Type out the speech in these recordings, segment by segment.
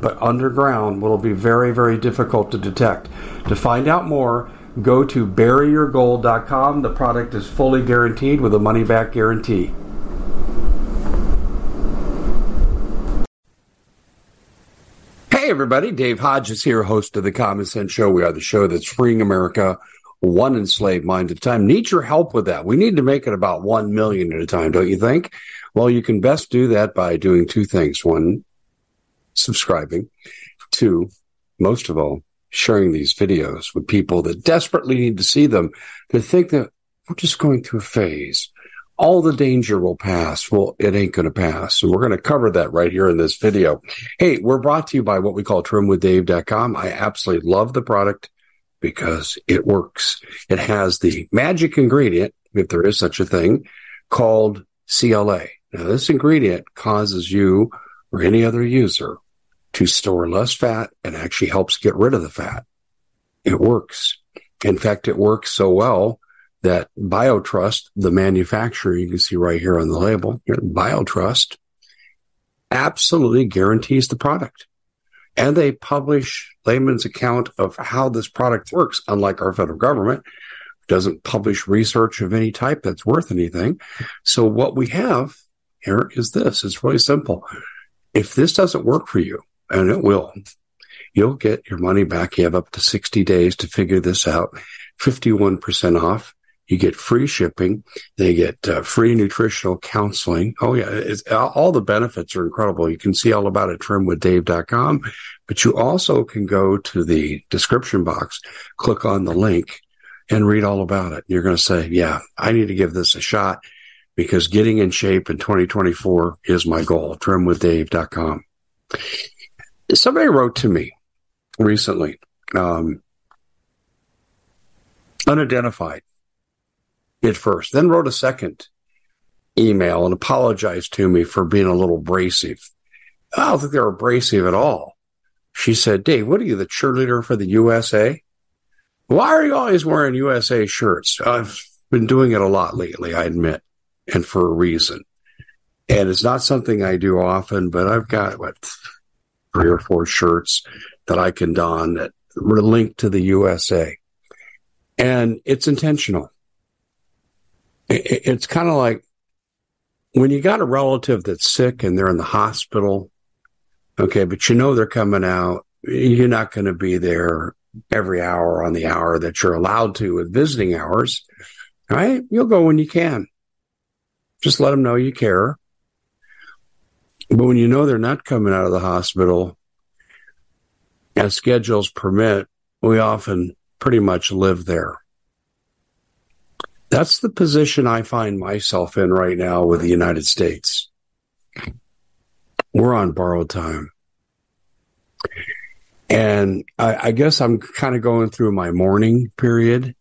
but underground will be very, very difficult to detect. To find out more, go to buryyourgold.com. The product is fully guaranteed with a money back guarantee. Hey, everybody. Dave Hodges here, host of the Common Sense Show. We are the show that's freeing America one enslaved mind at a time. Need your help with that. We need to make it about 1 million at a time, don't you think? Well, you can best do that by doing two things. One, subscribing. Two, most of all, sharing these videos with people that desperately need to see them, to think that we're just going through a phase. All the danger will pass. Well, it ain't going to pass. And we're going to cover that right here in this video. Hey, we're brought to you by what we call trimwithdave.com. I absolutely love the product because it works. It has the magic ingredient, if there is such a thing, called CLA. Now, this ingredient causes you or any other user to store less fat and actually helps get rid of the fat. It works. In fact, it works so well that BioTrust, the manufacturer, you can see right here on the label, BioTrust, absolutely guarantees the product. And they publish layman's account of how this product works, unlike our federal government doesn't publish research of any type that's worth anything. So what we have here is this. It's really simple. If this doesn't work for you, and it will. You'll get your money back. You have up to 60 days to figure this out. 51% off. You get free shipping. They get uh, free nutritional counseling. Oh yeah, all the benefits are incredible. You can see all about it at trimwithdave.com, but you also can go to the description box, click on the link and read all about it. You're going to say, yeah, I need to give this a shot because getting in shape in 2024 is my goal. trimwithdave.com somebody wrote to me recently, um, unidentified at first, then wrote a second email and apologized to me for being a little abrasive. I don't think they're abrasive at all. She said, Dave, what are you, the cheerleader for the USA? Why are you always wearing USA shirts? I've been doing it a lot lately, I admit, and for a reason. And it's not something I do often, but I've got what three or four shirts that I can don that were linked to the USA. And it's intentional. It's kind of like when you got a relative that's sick and they're in the hospital, okay, but you know they're coming out, you're not going to be there every hour on the hour that you're allowed to with visiting hours, right? You'll go when you can. Just let them know you care. But when you know they're not coming out of the hospital, as schedules permit, we often pretty much live there. That's the position I find myself in right now with the United States. We're on borrowed time. And I, I guess I'm kind of going through my mourning period.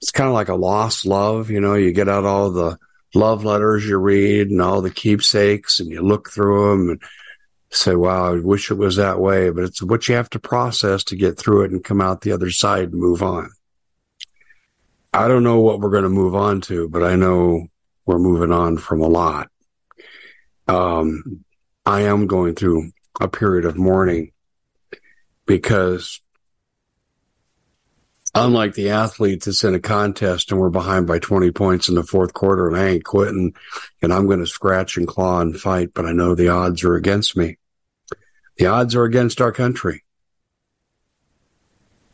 It's kind of like a lost love. You know, you get out all the love letters you read and all the keepsakes and you look through them and say, wow, I wish it was that way, but it's what you have to process to get through it and come out the other side and move on. I don't know what we're going to move on to, but I know we're moving on from a lot. Um, I am going through a period of mourning because Oh. unlike the athlete that's in a contest and we're behind by 20 points in the fourth quarter and I ain't quitting and I'm going to scratch and claw and fight, but I know the odds are against me. The odds are against our country.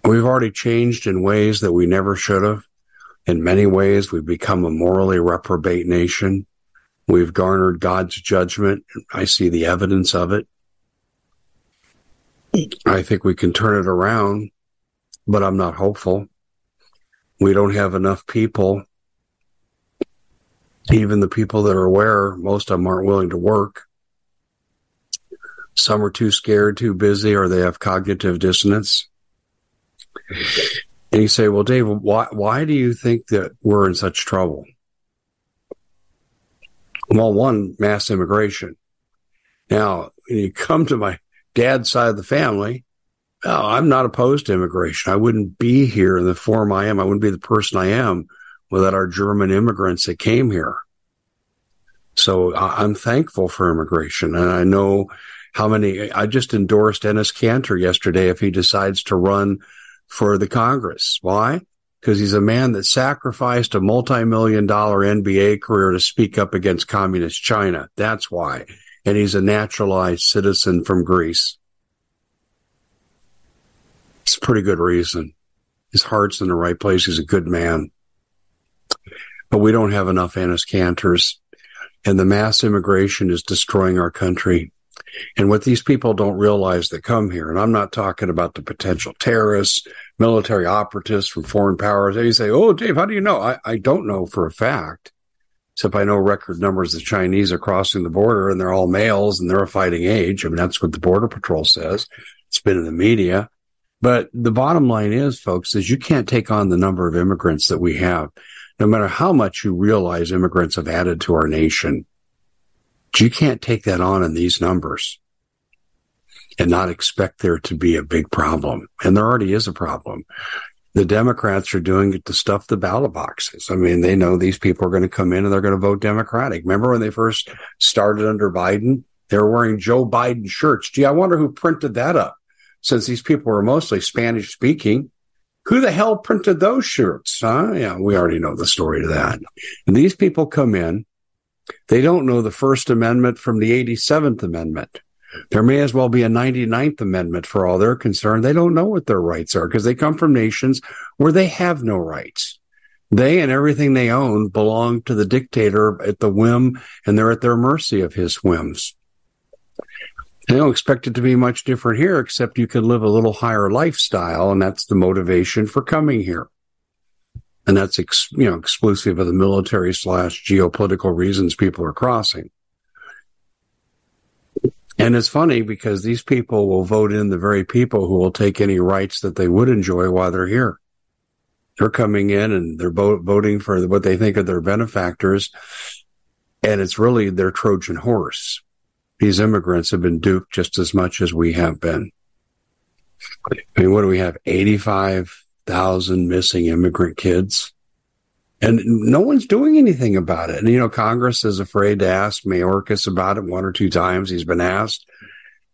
We've already changed in ways that we never should have. In many ways, we've become a morally reprobate nation. We've garnered God's judgment. I see the evidence of it. I think we can turn it around, but I'm not hopeful. We don't have enough people. Even the people that are aware, most of them aren't willing to work. Some are too scared, too busy, or they have cognitive dissonance. And you say, well, Dave, why, why do you think that we're in such trouble? Well, one, mass immigration. Now, when you come to my dad's side of the family, oh, I'm not opposed to immigration. I wouldn't be here in the form I am. I wouldn't be the person I am without our German immigrants that came here. So I'm thankful for immigration. And I know how many, I just endorsed Enes Kanter yesterday if he decides to run for the Congress. Why? Because he's a man that sacrificed a multi-million dollar NBA career to speak up against communist China. That's why. And he's a naturalized citizen from Greece. It's a pretty good reason. His heart's in the right place. He's a good man. But we don't have enough Enes Kanters. And the mass immigration is destroying our country. And what these people don't realize that come here, and I'm not talking about the potential terrorists, military operatives from foreign powers. They say, Oh, Dave, how do you know? I, I don't know for a fact, except I know record numbers of Chinese are crossing the border and they're all males and they're a fighting age. I mean, that's what the Border Patrol says. It's been in the media. But the bottom line is, folks, is you can't take on the number of immigrants that we have, no matter how much you realize immigrants have added to our nation. You can't take that on in these numbers and not expect there to be a big problem. And there already is a problem. The Democrats are doing it to stuff the ballot boxes. I mean, they know these people are going to come in and they're going to vote Democratic. Remember when they first started under Biden? They were wearing Joe Biden shirts. Gee, I wonder who printed that up since these people were mostly Spanish speaking. Who the hell printed those shirts? Huh? Yeah, we already know the story to that. And these people come in. They don't know the First Amendment from the 87th Amendment. There may as well be a 99th Amendment for all they're concerned. They don't know what their rights are because they come from nations where they have no rights. They and everything they own belong to the dictator at the whim and they're at their mercy of his whims. I don't expect it to be much different here, except you can live a little higher lifestyle, and that's the motivation for coming here. And that's ex, you know exclusive of the military slash geopolitical reasons people are crossing. And it's funny because these people will vote in the very people who will take any rights that they would enjoy while they're here. They're coming in and they're voting for what they think are their benefactors. And it's really their Trojan horse. These immigrants have been duped just as much as we have been. I mean, what do we have? 85,000 missing immigrant kids. And no one's doing anything about it. And, you know, Congress is afraid to ask Mayorkas about it one or two times. He's been asked.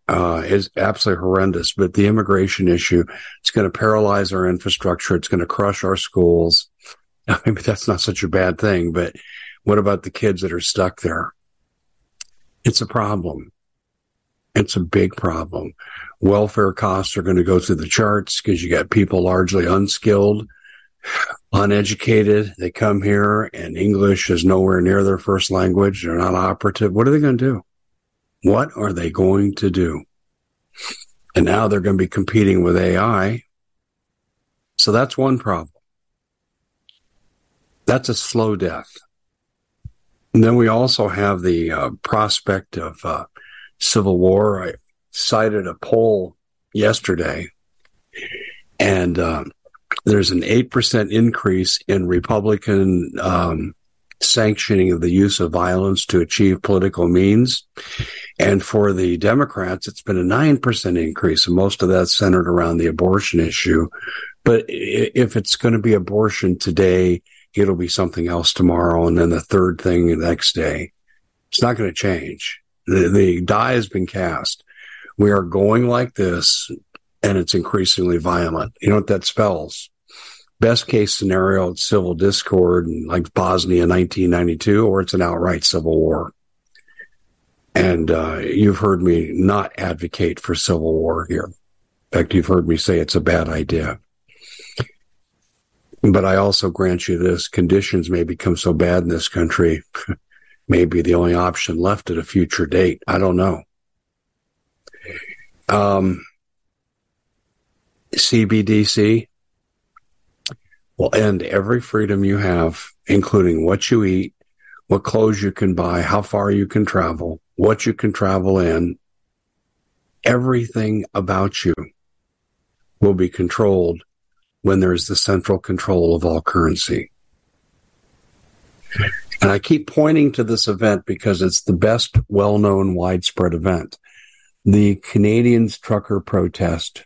Uh, is absolutely horrendous. But the immigration issue, it's going to paralyze our infrastructure. It's going to crush our schools. I mean, that's not such a bad thing. But what about the kids that are stuck there? It's a problem. It's a big problem. Welfare costs are going to go through the charts because you got people largely unskilled uneducated. They come here and English is nowhere near their first language. They're not operative. What are they going to do? What are they going to do? And now they're going to be competing with AI. So that's one problem. That's a slow death. And then we also have the uh, prospect of uh, civil war. I cited a poll yesterday, and um, there's an 8% increase in Republican um, sanctioning of the use of violence to achieve political means. And for the Democrats, it's been a 9% increase. And most of that's centered around the abortion issue. But if it's going to be abortion today, it'll be something else tomorrow. And then the third thing the next day. It's not going to change. The, the die has been cast. We are going like this and it's increasingly violent. You know what that spells? best case scenario, it's civil discord like Bosnia in 1992, or it's an outright civil war. And uh, you've heard me not advocate for civil war here. In fact, you've heard me say it's a bad idea. But I also grant you this conditions may become so bad in this country. may be the only option left at a future date. I don't know. Um, CBDC will end every freedom you have, including what you eat, what clothes you can buy, how far you can travel, what you can travel in. Everything about you will be controlled when there's the central control of all currency. And I keep pointing to this event because it's the best well known widespread event. The Canadians trucker protest.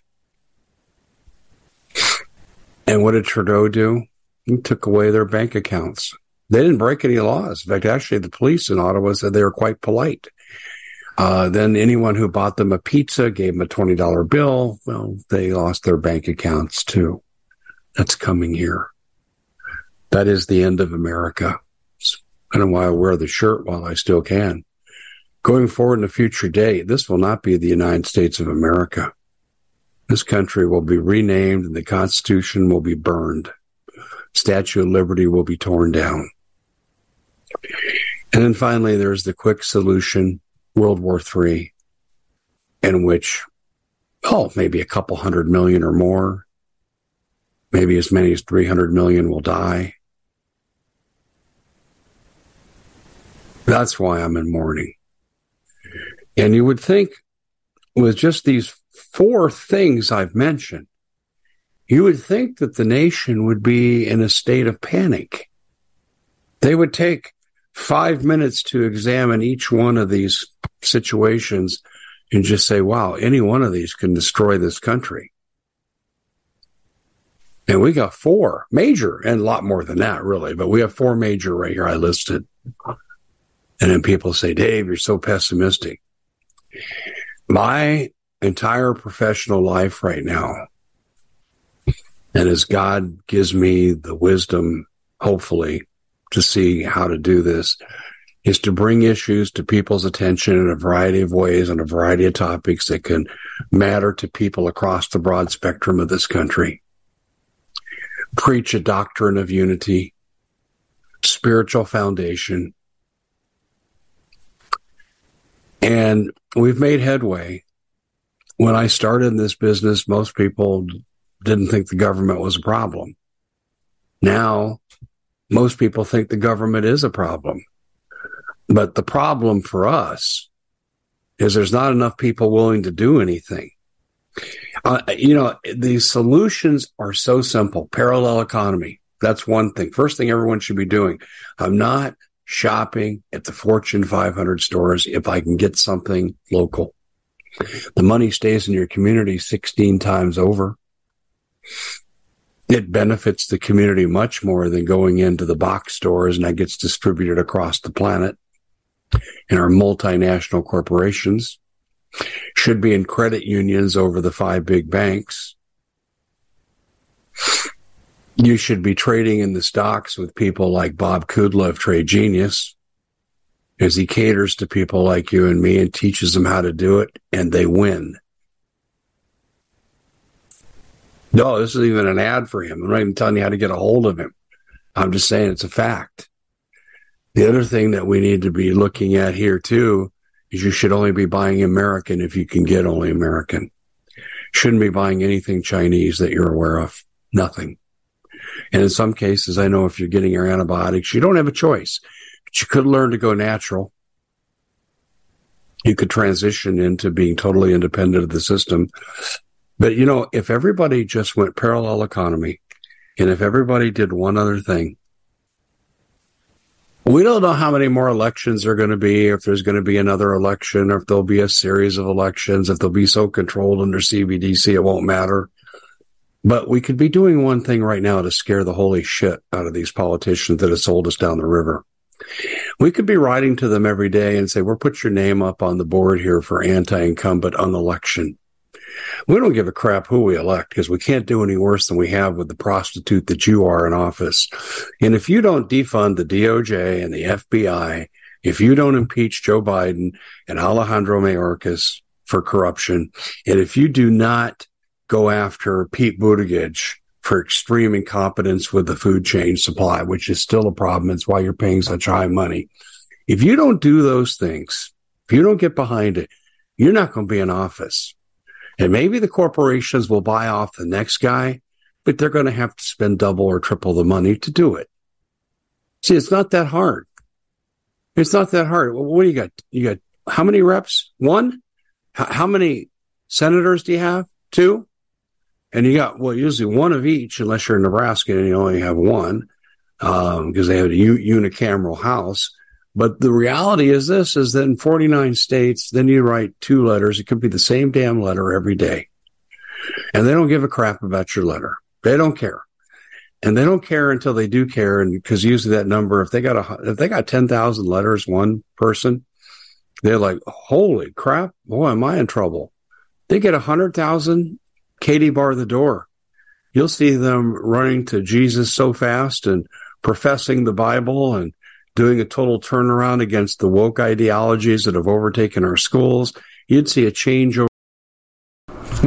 And what did Trudeau do? He took away their bank accounts. They didn't break any laws. In fact, actually, the police in Ottawa said they were quite polite. Uh, then anyone who bought them a pizza gave them a $20 bill. Well, they lost their bank accounts too. That's coming here. That is the end of America. I don't know why I wear the shirt while I still can. Going forward in a future day, this will not be the United States of America. This country will be renamed and the Constitution will be burned. Statue of Liberty will be torn down. And then finally, there's the quick solution, World War III, in which, oh, maybe a couple hundred million or more, maybe as many as 300 million will die. That's why I'm in mourning. And you would think with just these four things I've mentioned, you would think that the nation would be in a state of panic. They would take five minutes to examine each one of these situations and just say, wow, any one of these can destroy this country. And we got four major and a lot more than that, really, but we have four major right here I listed. And then people say, Dave, you're so pessimistic. My entire professional life right now, and as God gives me the wisdom, hopefully, to see how to do this is to bring issues to people's attention in a variety of ways on a variety of topics that can matter to people across the broad spectrum of this country. Preach a doctrine of unity, spiritual foundation. And we've made headway. When I started in this business, most people didn't think the government was a problem. Now most people think the government is a problem. But the problem for us is there's not enough people willing to do anything. Uh, you know, the solutions are so simple. Parallel economy. That's one thing. First thing everyone should be doing. I'm not shopping at the Fortune 500 stores if I can get something local. The money stays in your community 16 times over it benefits the community much more than going into the box stores and that gets distributed across the planet. And our multinational corporations should be in credit unions over the five big banks. You should be trading in the stocks with people like Bob Kudla of Trade Genius as he caters to people like you and me and teaches them how to do it and they win. No, this is even an ad for him. I'm not even telling you how to get a hold of him. I'm just saying it's a fact. The other thing that we need to be looking at here too you should only be buying American if you can get only American. Shouldn't be buying anything Chinese that you're aware of. Nothing. And in some cases, I know if you're getting your antibiotics, you don't have a choice, but you could learn to go natural. You could transition into being totally independent of the system but you know, if everybody just went parallel economy and if everybody did one other thing, we don't know how many more elections are going to be, if there's going to be another election, or if there'll be a series of elections, if they'll be so controlled under CBDC, it won't matter. But we could be doing one thing right now to scare the holy shit out of these politicians that have sold us down the river. We could be writing to them every day and say, we'll put your name up on the board here for anti-incumbent on election. We don't give a crap who we elect because we can't do any worse than we have with the prostitute that you are in office. And if you don't defund the DOJ and the FBI, if you don't impeach Joe Biden and Alejandro Mayorkas for corruption, and if you do not go after Pete Buttigieg for extreme incompetence with the food chain supply, which is still a problem. It's why you're paying such high money. If you don't do those things, if you don't get behind it, you're not going to be in office. And maybe the corporations will buy off the next guy, but they're going to have to spend double or triple the money to do it. See, it's not that hard. It's not that hard. What do you got? You got how many reps? One? How many senators do you have? Two? And you got, well, usually one of each, unless you're in Nebraska and you only have one, um, because they have a unicameral house. But the reality is this, is that in 49 states, then you write two letters. It could be the same damn letter every day. And they don't give a crap about your letter. They don't care. And they don't care until they do care. And because usually that number, if they got a, if they got 10,000 letters, one person, they're like, holy crap, boy, am I in trouble. They get a hundred thousand, Katie bar the door. You'll see them running to Jesus so fast and professing the Bible and doing a total turnaround against the woke ideologies that have overtaken our schools. You'd see a change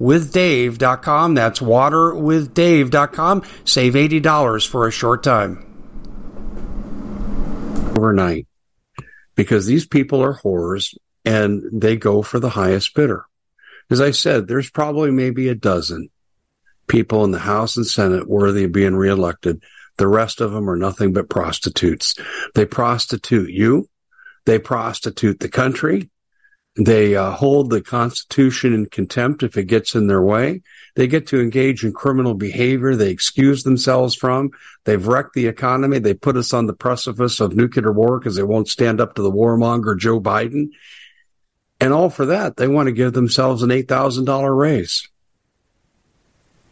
waterwithdave.com. That's waterwithdave.com. Save $80 for a short time. Overnight. Because these people are whores and they go for the highest bidder. As I said, there's probably maybe a dozen people in the House and Senate worthy of being reelected. The rest of them are nothing but prostitutes. They prostitute you. They prostitute the country. They uh, hold the Constitution in contempt if it gets in their way. They get to engage in criminal behavior they excuse themselves from. They've wrecked the economy. They put us on the precipice of nuclear war because they won't stand up to the warmonger Joe Biden. And all for that, they want to give themselves an $8,000 raise.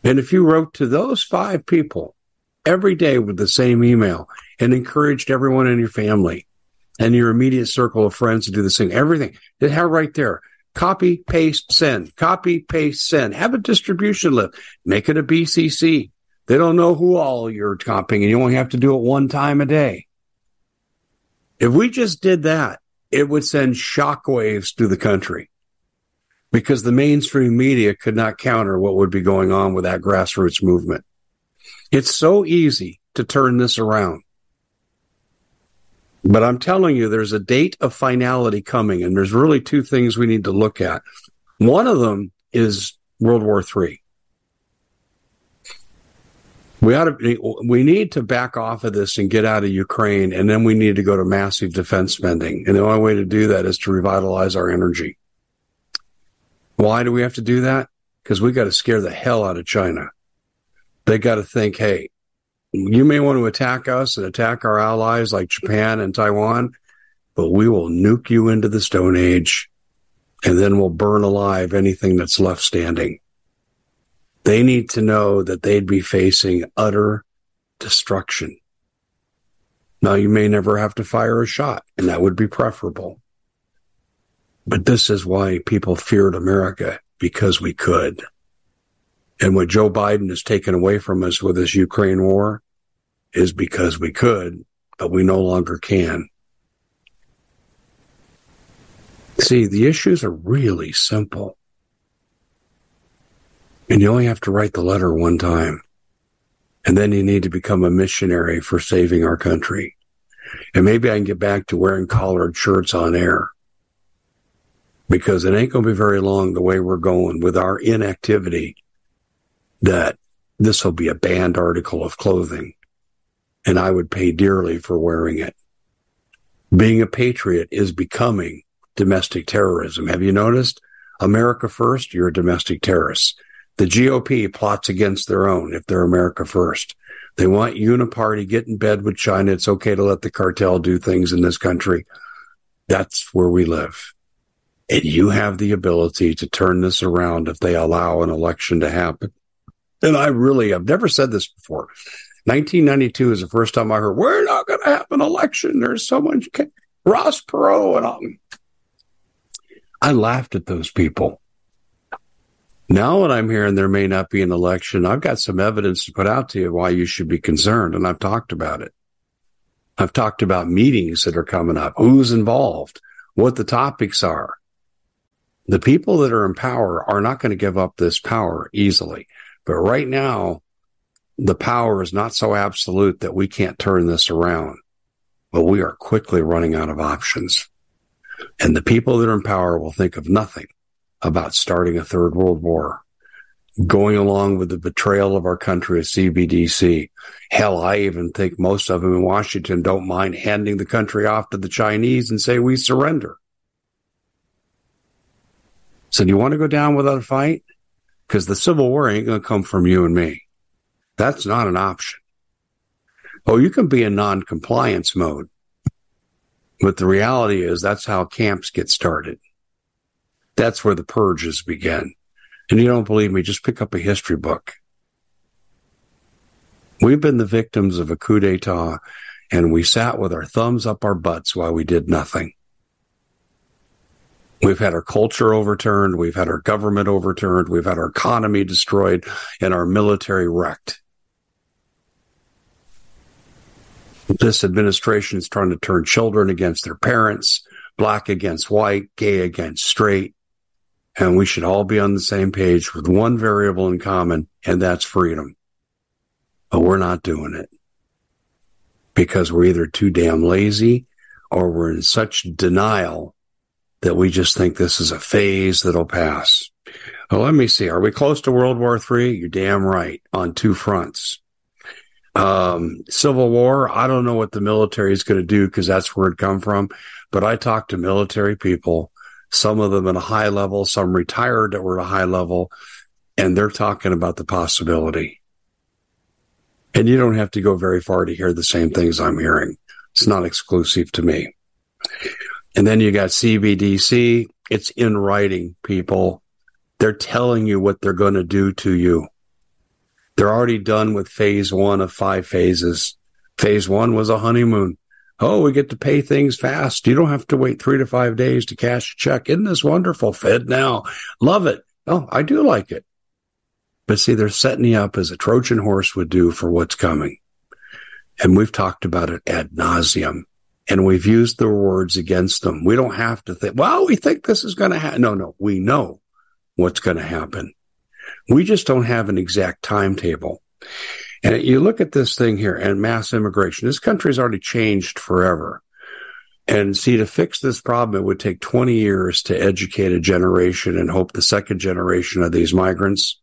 And if you wrote to those five people every day with the same email and encouraged everyone in your family and your immediate circle of friends to do the same. Everything. They have right there. Copy, paste, send. Copy, paste, send. Have a distribution list. Make it a BCC. They don't know who all you're copying, and you only have to do it one time a day. If we just did that, it would send shockwaves through the country because the mainstream media could not counter what would be going on with that grassroots movement. It's so easy to turn this around. But I'm telling you, there's a date of finality coming, and there's really two things we need to look at. One of them is World War III. We ought to, we need to back off of this and get out of Ukraine, and then we need to go to massive defense spending. And the only way to do that is to revitalize our energy. Why do we have to do that? Because we got to scare the hell out of China. They got to think, hey, you may want to attack us and attack our allies like Japan and Taiwan, but we will nuke you into the Stone Age and then we'll burn alive anything that's left standing. They need to know that they'd be facing utter destruction. Now, you may never have to fire a shot, and that would be preferable. But this is why people feared America because we could. And what Joe Biden has taken away from us with this Ukraine war is because we could, but we no longer can. See, the issues are really simple. And you only have to write the letter one time. And then you need to become a missionary for saving our country. And maybe I can get back to wearing collared shirts on air because it ain't going to be very long the way we're going with our inactivity that this will be a banned article of clothing and I would pay dearly for wearing it. Being a patriot is becoming domestic terrorism. Have you noticed? America first, you're a domestic terrorist. The GOP plots against their own if they're America first. They want uniparty, get in bed with China. It's okay to let the cartel do things in this country. That's where we live. And you have the ability to turn this around if they allow an election to happen. And I really, I've never said this before. 1992 is the first time I heard, we're not going to have an election. There's so much Ross Perot and all. I laughed at those people. Now, when I'm hearing there may not be an election, I've got some evidence to put out to you why you should be concerned, and I've talked about it. I've talked about meetings that are coming up, who's involved, what the topics are. The people that are in power are not going to give up this power easily. But right now, the power is not so absolute that we can't turn this around. But we are quickly running out of options. And the people that are in power will think of nothing about starting a third world war, going along with the betrayal of our country at CBDC. Hell, I even think most of them in Washington don't mind handing the country off to the Chinese and say we surrender. So do you want to go down without a fight? Because the Civil War ain't going to come from you and me. That's not an option. Oh, you can be in non-compliance mode. But the reality is that's how camps get started. That's where the purges begin. And you don't believe me, just pick up a history book. We've been the victims of a coup d'etat and we sat with our thumbs up our butts while we did nothing. We've had our culture overturned. We've had our government overturned. We've had our economy destroyed and our military wrecked. This administration is trying to turn children against their parents, black against white, gay against straight. And we should all be on the same page with one variable in common, and that's freedom. But we're not doing it because we're either too damn lazy or we're in such denial that we just think this is a phase that'll pass. Well, let me see. Are we close to World War III? You're damn right on two fronts. Um, Civil War, I don't know what the military is going to do because that's where it come from. But I talked to military people, some of them at a high level, some retired that were at a high level, and they're talking about the possibility. And you don't have to go very far to hear the same things I'm hearing. It's not exclusive to me. And then you got CBDC. It's in writing, people. They're telling you what they're going to do to you. They're already done with phase one of five phases. Phase one was a honeymoon. Oh, we get to pay things fast. You don't have to wait three to five days to cash a check. Isn't this wonderful? Fed now. Love it. Oh, I do like it. But see, they're setting you up as a Trojan horse would do for what's coming. And we've talked about it ad nauseum and we've used the words against them. We don't have to think, well, we think this is going to happen. No, no, we know what's going to happen. We just don't have an exact timetable. And you look at this thing here and mass immigration. This country's already changed forever. And see, to fix this problem, it would take 20 years to educate a generation and hope the second generation of these migrants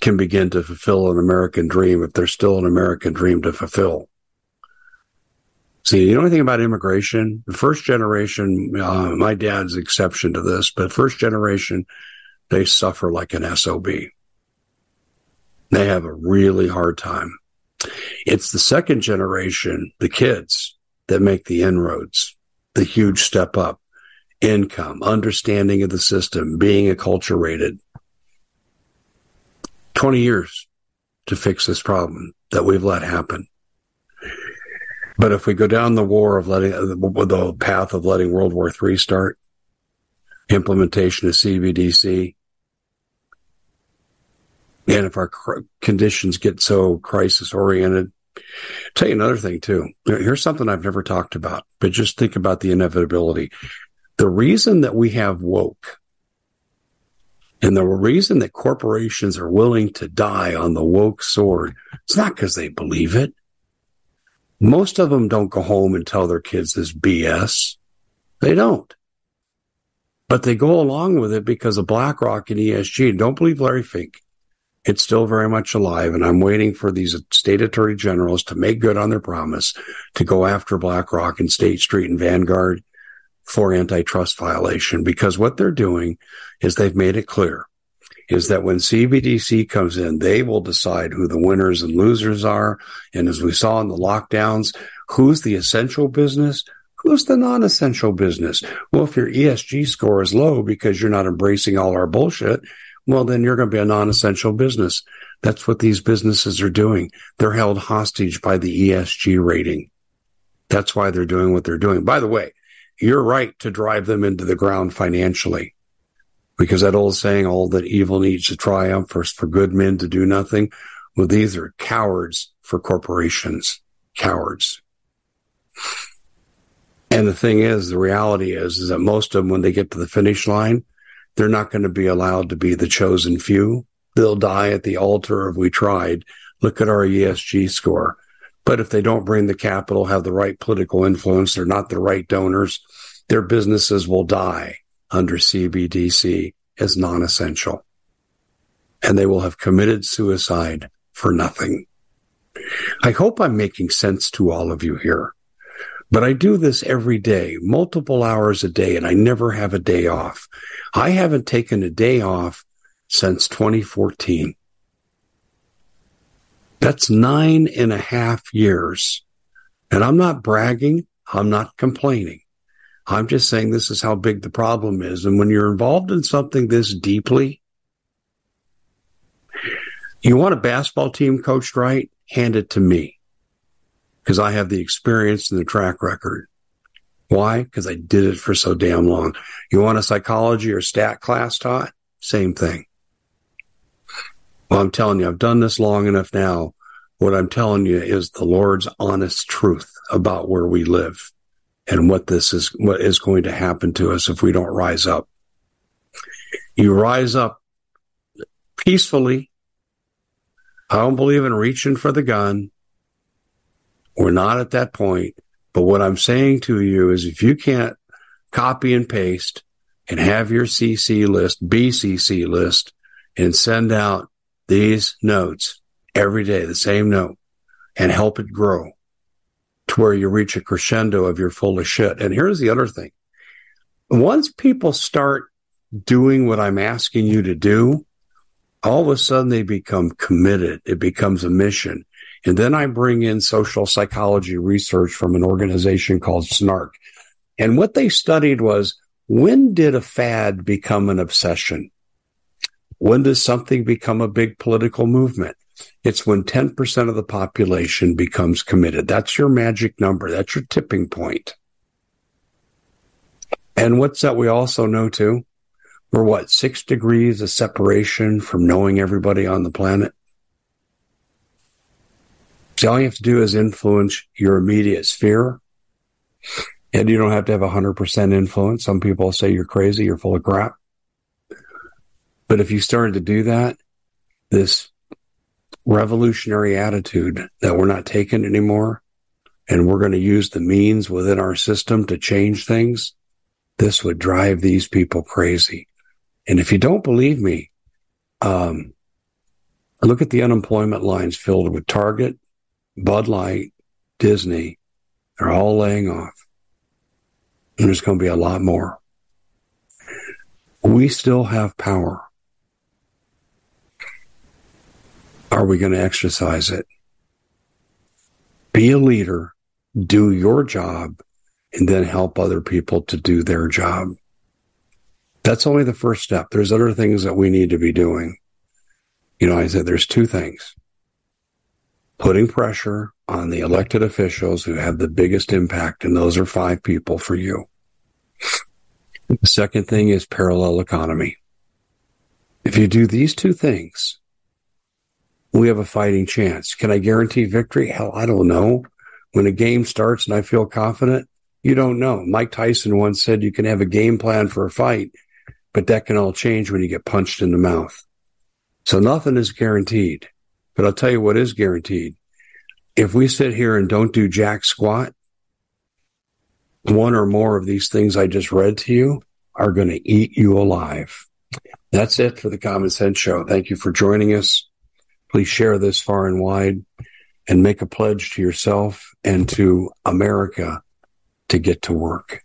can begin to fulfill an American dream if there's still an American dream to fulfill. See, you know anything about immigration? The first generation, uh, my dad's exception to this, but first generation, they suffer like an SOB. They have a really hard time. It's the second generation, the kids, that make the inroads, the huge step up, income, understanding of the system, being acculturated. 20 years to fix this problem that we've let happen. But if we go down the war of letting uh, the path of letting World War III start, implementation of CBDC, and if our conditions get so crisis oriented, tell you another thing too. Here's something I've never talked about, but just think about the inevitability. The reason that we have woke and the reason that corporations are willing to die on the woke sword, it's not because they believe it. Most of them don't go home and tell their kids this BS. They don't. But they go along with it because of BlackRock and ESG. Don't believe Larry Fink. It's still very much alive, and I'm waiting for these state attorney generals to make good on their promise to go after BlackRock and State Street and Vanguard for antitrust violation because what they're doing is they've made it clear is that when CBDC comes in, they will decide who the winners and losers are. And as we saw in the lockdowns, who's the essential business? Who's the non-essential business? Well, if your ESG score is low because you're not embracing all our bullshit, well, then you're going to be a non-essential business. That's what these businesses are doing. They're held hostage by the ESG rating. That's why they're doing what they're doing. By the way, you're right to drive them into the ground financially. Because that old saying, all that evil needs to triumph for, for good men to do nothing. Well, these are cowards for corporations. Cowards. And the thing is, the reality is, is that most of them, when they get to the finish line, they're not going to be allowed to be the chosen few. They'll die at the altar of we tried. Look at our ESG score. But if they don't bring the capital, have the right political influence, they're not the right donors, their businesses will die under CBDC as non-essential. And they will have committed suicide for nothing. I hope I'm making sense to all of you here. But I do this every day, multiple hours a day, and I never have a day off. I haven't taken a day off since 2014. That's nine and a half years. And I'm not bragging. I'm not complaining. I'm just saying this is how big the problem is. And when you're involved in something this deeply, you want a basketball team coached right? Hand it to me because I have the experience and the track record. Why? Because I did it for so damn long. You want a psychology or stat class taught? Same thing. Well, I'm telling you, I've done this long enough now. What I'm telling you is the Lord's honest truth about where we live and what this is, what is going to happen to us if we don't rise up. You rise up peacefully. I don't believe in reaching for the gun. We're not at that point. But what I'm saying to you is if you can't copy and paste and have your CC list, BCC list, and send out these notes every day, the same note, and help it grow to where you reach a crescendo of your full of shit. And here's the other thing. Once people start doing what I'm asking you to do, all of a sudden they become committed. It becomes a mission. And then I bring in social psychology research from an organization called SNARC. And what they studied was when did a fad become an obsession? When does something become a big political movement? It's when 10% of the population becomes committed. That's your magic number. That's your tipping point. And what's that we also know too? We're what, six degrees of separation from knowing everybody on the planet? So all you have to do is influence your immediate sphere. And you don't have to have 100% influence. Some people say you're crazy, you're full of crap. But if you started to do that, this revolutionary attitude that we're not taking anymore and we're going to use the means within our system to change things, this would drive these people crazy. And if you don't believe me, um, look at the unemployment lines filled with Target, Bud Light, Disney. They're all laying off. And there's going to be a lot more. We still have power. Are we going to exercise it? Be a leader, do your job, and then help other people to do their job. That's only the first step. There's other things that we need to be doing. You know, I said there's two things putting pressure on the elected officials who have the biggest impact, and those are five people for you. The second thing is parallel economy. If you do these two things, we have a fighting chance. Can I guarantee victory? Hell, I don't know. When a game starts and I feel confident, you don't know. Mike Tyson once said you can have a game plan for a fight, but that can all change when you get punched in the mouth. So nothing is guaranteed. But I'll tell you what is guaranteed. If we sit here and don't do jack squat, one or more of these things I just read to you are going to eat you alive. That's it for the Common Sense Show. Thank you for joining us. Please share this far and wide and make a pledge to yourself and to America to get to work.